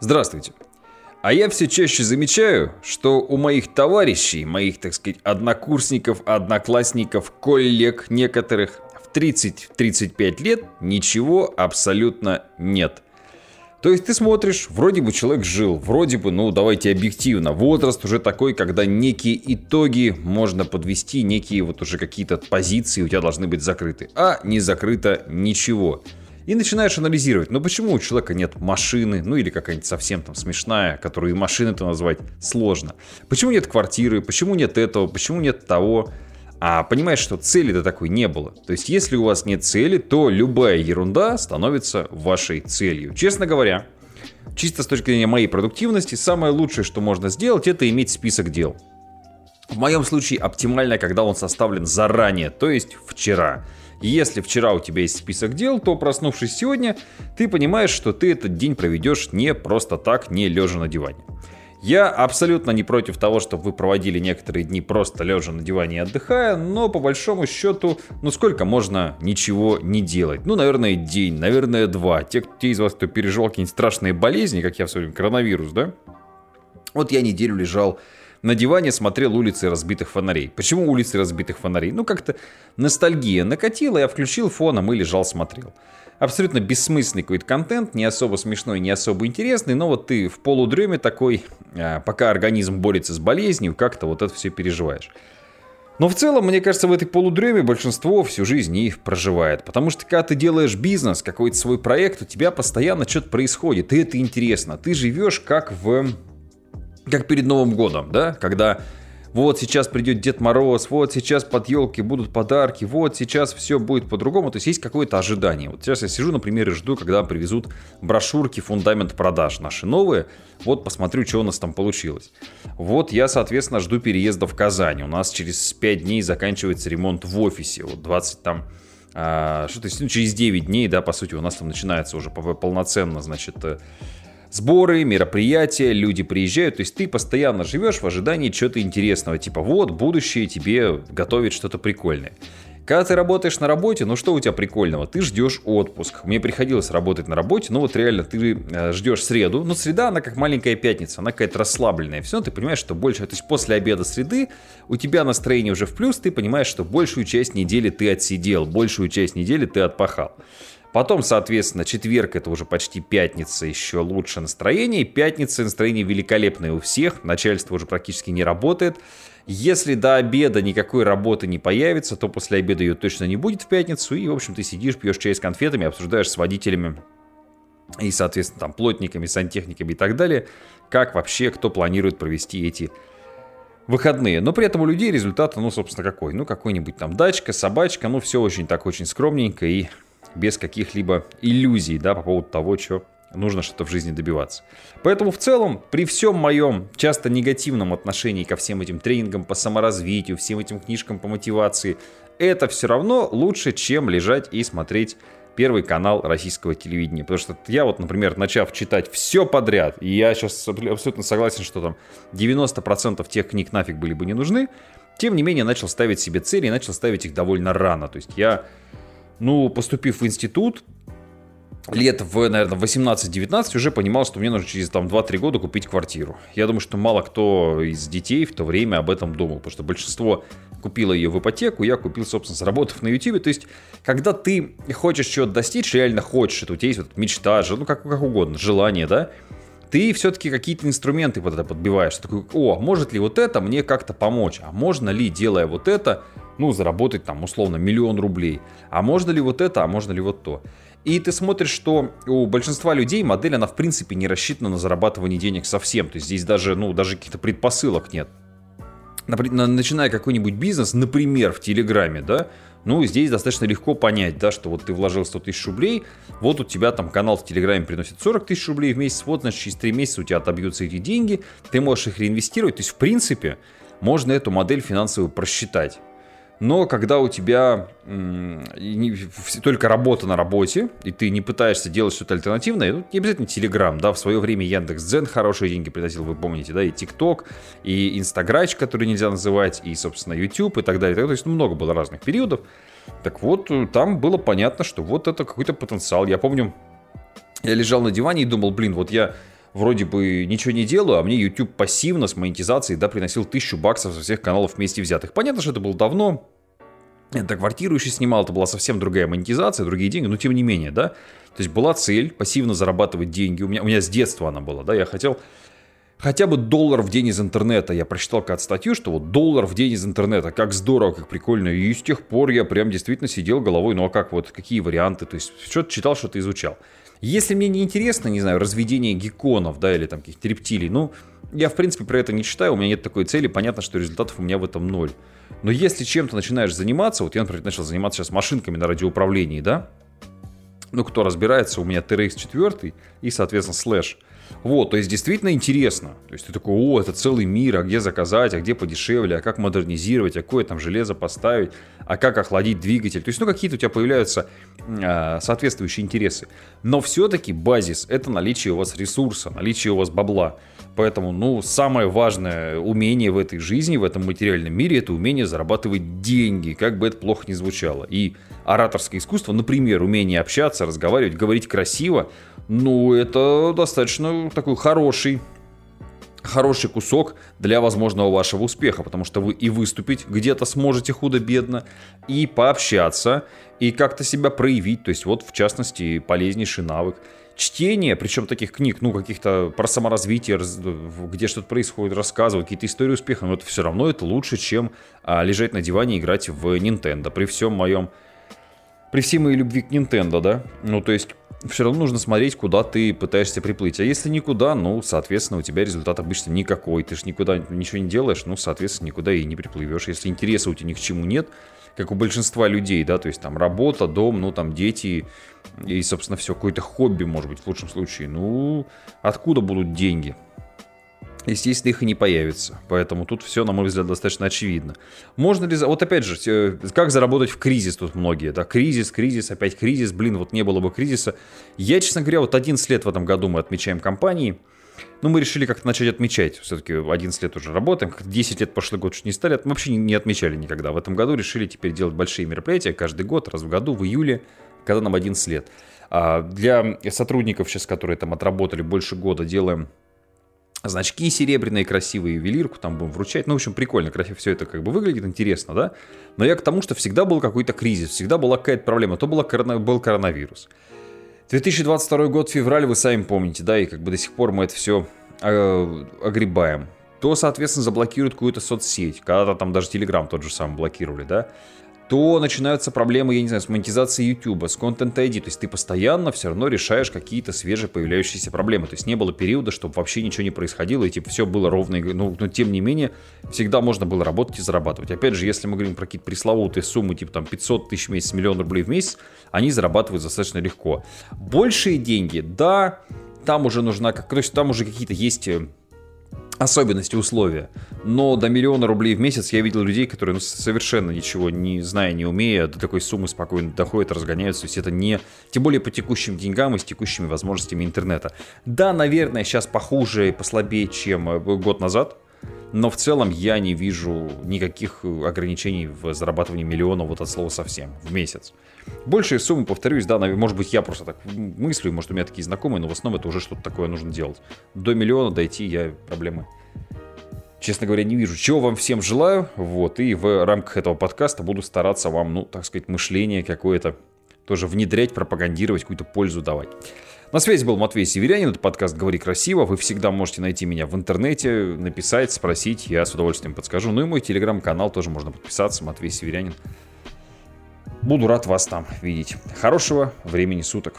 Здравствуйте. А я все чаще замечаю, что у моих товарищей, моих, так сказать, однокурсников, одноклассников, коллег некоторых в 30-35 лет ничего абсолютно нет. То есть ты смотришь, вроде бы человек жил, вроде бы, ну давайте объективно, возраст уже такой, когда некие итоги можно подвести, некие вот уже какие-то позиции у тебя должны быть закрыты, а не закрыто ничего. И начинаешь анализировать, ну почему у человека нет машины, ну или какая-нибудь совсем там смешная, которую и машины-то назвать сложно. Почему нет квартиры, почему нет этого, почему нет того. А понимаешь, что цели-то такой не было. То есть, если у вас нет цели, то любая ерунда становится вашей целью. Честно говоря, чисто с точки зрения моей продуктивности, самое лучшее, что можно сделать, это иметь список дел. В моем случае оптимально, когда он составлен заранее, то есть вчера. Если вчера у тебя есть список дел, то проснувшись сегодня, ты понимаешь, что ты этот день проведешь не просто так, не лежа на диване. Я абсолютно не против того, чтобы вы проводили некоторые дни просто лежа на диване и отдыхая, но по большому счету, ну сколько можно ничего не делать? Ну, наверное, день, наверное, два. Те, те из вас, кто переживал какие-нибудь страшные болезни, как я в свое коронавирус, да? Вот я неделю лежал на диване смотрел улицы разбитых фонарей. Почему улицы разбитых фонарей? Ну, как-то ностальгия накатила, я включил фоном и лежал смотрел. Абсолютно бессмысленный какой-то контент, не особо смешной, не особо интересный, но вот ты в полудреме такой, а, пока организм борется с болезнью, как-то вот это все переживаешь. Но в целом, мне кажется, в этой полудреме большинство всю жизнь и проживает. Потому что когда ты делаешь бизнес, какой-то свой проект, у тебя постоянно что-то происходит, и это интересно. Ты живешь как в как перед Новым годом, да, когда вот сейчас придет Дед Мороз, вот сейчас под елки будут подарки, вот сейчас все будет по-другому. То есть есть какое-то ожидание. Вот сейчас я сижу, например, и жду, когда привезут брошюрки «Фундамент продаж» наши новые. Вот посмотрю, что у нас там получилось. Вот я, соответственно, жду переезда в Казань. У нас через 5 дней заканчивается ремонт в офисе. Вот 20 там а, что то есть, ну, через 9 дней, да, по сути, у нас там начинается уже полноценно, значит, э, сборы, мероприятия, люди приезжают, то есть ты постоянно живешь в ожидании чего-то интересного, типа вот будущее тебе готовит что-то прикольное. Когда ты работаешь на работе, ну что у тебя прикольного? Ты ждешь отпуск. Мне приходилось работать на работе, ну вот реально ты э, ждешь среду. Ну среда, она как маленькая пятница, она какая-то расслабленная. Все, ты понимаешь, что больше, то есть после обеда среды у тебя настроение уже в плюс, ты понимаешь, что большую часть недели ты отсидел, большую часть недели ты отпахал. Потом, соответственно, четверг это уже почти пятница, еще лучше настроение. Пятница настроение великолепное у всех, начальство уже практически не работает. Если до обеда никакой работы не появится, то после обеда ее точно не будет в пятницу. И, в общем, ты сидишь, пьешь чай с конфетами, обсуждаешь с водителями и, соответственно, там плотниками, сантехниками и так далее, как вообще кто планирует провести эти выходные. Но при этом у людей результат, ну, собственно, какой? Ну, какой-нибудь там дачка, собачка, ну, все очень так, очень скромненько и без каких-либо иллюзий, да, по поводу того, что нужно что-то в жизни добиваться. Поэтому в целом, при всем моем часто негативном отношении ко всем этим тренингам по саморазвитию, всем этим книжкам по мотивации, это все равно лучше, чем лежать и смотреть первый канал российского телевидения. Потому что я вот, например, начав читать все подряд, и я сейчас абсолютно согласен, что там 90% тех книг нафиг были бы не нужны, тем не менее начал ставить себе цели и начал ставить их довольно рано. То есть я ну, поступив в институт, лет в, наверное, 18-19 уже понимал, что мне нужно через там 2-3 года купить квартиру. Я думаю, что мало кто из детей в то время об этом думал, потому что большинство купило ее в ипотеку, я купил, собственно, заработав на YouTube. То есть, когда ты хочешь чего-то достичь, реально хочешь, это у тебя есть вот мечта, ну как, как угодно, желание, да, ты все-таки какие-то инструменты под это подбиваешь. Такой, о, может ли вот это мне как-то помочь? А можно ли, делая вот это, ну, заработать там условно миллион рублей? А можно ли вот это, а можно ли вот то? И ты смотришь, что у большинства людей модель, она в принципе не рассчитана на зарабатывание денег совсем. То есть здесь даже, ну, даже каких-то предпосылок нет. Начиная какой-нибудь бизнес, например, в Телеграме, да, ну, здесь достаточно легко понять, да, что вот ты вложил 100 тысяч рублей, вот у тебя там канал в Телеграме приносит 40 тысяч рублей в месяц, вот, значит, через 3 месяца у тебя отобьются эти деньги, ты можешь их реинвестировать. То есть, в принципе, можно эту модель финансовую просчитать. Но когда у тебя только работа на работе, и ты не пытаешься делать что-то альтернативное, ну, не обязательно Telegram, да, в свое время Яндекс.Дзен хорошие деньги приносил, вы помните, да, и ТикТок, и Инстаграч, который нельзя называть, и, собственно, YouTube и так далее. То есть ну, много было разных периодов. Так вот, э, там было понятно, что вот это какой-то потенциал. Я помню, я лежал на диване и думал, блин, вот я вроде бы ничего не делаю, а мне YouTube пассивно с монетизацией, да, приносил тысячу баксов со всех каналов вместе взятых. Понятно, что это было давно, это квартиру еще снимал, это была совсем другая монетизация, другие деньги, но тем не менее, да. То есть была цель пассивно зарабатывать деньги. У меня, у меня с детства она была, да, я хотел хотя бы доллар в день из интернета. Я прочитал как статью, что вот доллар в день из интернета, как здорово, как прикольно. И с тех пор я прям действительно сидел головой, ну а как вот, какие варианты, то есть что-то читал, что-то изучал. Если мне не интересно, не знаю, разведение гекконов, да, или там каких-то рептилий, ну, я, в принципе, про это не читаю, у меня нет такой цели, понятно, что результатов у меня в этом ноль. Но если чем-то начинаешь заниматься, вот я, например, начал заниматься сейчас машинками на радиоуправлении, да, ну, кто разбирается, у меня TRX 4 и, соответственно, слэш – вот, то есть действительно интересно. То есть ты такой, о, это целый мир, а где заказать, а где подешевле, а как модернизировать, а какое там железо поставить, а как охладить двигатель. То есть, ну, какие-то у тебя появляются соответствующие интересы. Но все-таки базис – это наличие у вас ресурса, наличие у вас бабла. Поэтому, ну, самое важное умение в этой жизни, в этом материальном мире, это умение зарабатывать деньги, как бы это плохо ни звучало. И ораторское искусство, например, умение общаться, разговаривать, говорить красиво, ну, это достаточно такой хороший хороший кусок для возможного вашего успеха, потому что вы и выступить где-то сможете худо-бедно, и пообщаться, и как-то себя проявить, то есть вот в частности полезнейший навык. Чтение, причем таких книг, ну каких-то про саморазвитие, где что-то происходит, рассказывать, какие-то истории успеха, но это все равно это лучше, чем а, лежать на диване и играть в Nintendo. При всем моем, при всей моей любви к Nintendo, да, ну то есть все равно нужно смотреть, куда ты пытаешься приплыть. А если никуда, ну, соответственно, у тебя результат обычно никакой. Ты же никуда ничего не делаешь, ну, соответственно, никуда и не приплывешь. Если интереса у тебя ни к чему нет, как у большинства людей, да, то есть там работа, дом, ну, там дети и, собственно, все, какое-то хобби, может быть, в лучшем случае. Ну, откуда будут деньги? Естественно, их и не появится. Поэтому тут все, на мой взгляд, достаточно очевидно. Можно ли... Вот опять же, как заработать в кризис тут многие, да? Кризис, кризис, опять кризис. Блин, вот не было бы кризиса. Я, честно говоря, вот 11 лет в этом году мы отмечаем компании. Ну, мы решили как-то начать отмечать. Все-таки 11 лет уже работаем. 10 лет прошлый год чуть не стали. Мы вообще не отмечали никогда. В этом году решили теперь делать большие мероприятия каждый год, раз в году, в июле, когда нам 11 лет. А для сотрудников сейчас, которые там отработали больше года, делаем значки серебряные, красивые, ювелирку там будем вручать. Ну, в общем, прикольно, красиво все это как бы выглядит, интересно, да? Но я к тому, что всегда был какой-то кризис, всегда была какая-то проблема. То была был коронавирус. 2022 год, февраль, вы сами помните, да, и как бы до сих пор мы это все э, огребаем. То, соответственно, заблокируют какую-то соцсеть. Когда-то там даже Telegram тот же самый блокировали, да? То начинаются проблемы, я не знаю, с монетизацией YouTube, с Content ID. То есть ты постоянно все равно решаешь какие-то свежие появляющиеся проблемы. То есть не было периода, чтобы вообще ничего не происходило, и типа все было ровно. Ну, но тем не менее, всегда можно было работать и зарабатывать. Опять же, если мы говорим про какие-то пресловутые суммы, типа там 500 тысяч в месяц, миллион рублей в месяц, они зарабатывают достаточно легко. Большие деньги, да, там уже нужна, как, то есть там уже какие-то есть э, особенности условия. Но до миллиона рублей в месяц я видел людей, которые ну, совершенно ничего не зная, не умея, до такой суммы спокойно доходят, разгоняются. То есть это не... Тем более по текущим деньгам и с текущими возможностями интернета. Да, наверное, сейчас похуже и послабее, чем э, год назад. Но в целом я не вижу никаких ограничений в зарабатывании миллиона вот от слова совсем в месяц. Большие суммы, повторюсь, да, может быть, я просто так мыслю, может, у меня такие знакомые, но в основном это уже что-то такое нужно делать. До миллиона дойти я проблемы, честно говоря, не вижу. Чего вам всем желаю, вот, и в рамках этого подкаста буду стараться вам, ну, так сказать, мышление какое-то тоже внедрять, пропагандировать, какую-то пользу давать. На связи был Матвей Северянин, это подкаст «Говори красиво». Вы всегда можете найти меня в интернете, написать, спросить, я с удовольствием подскажу. Ну и мой телеграм-канал тоже можно подписаться, Матвей Северянин. Буду рад вас там видеть. Хорошего времени суток.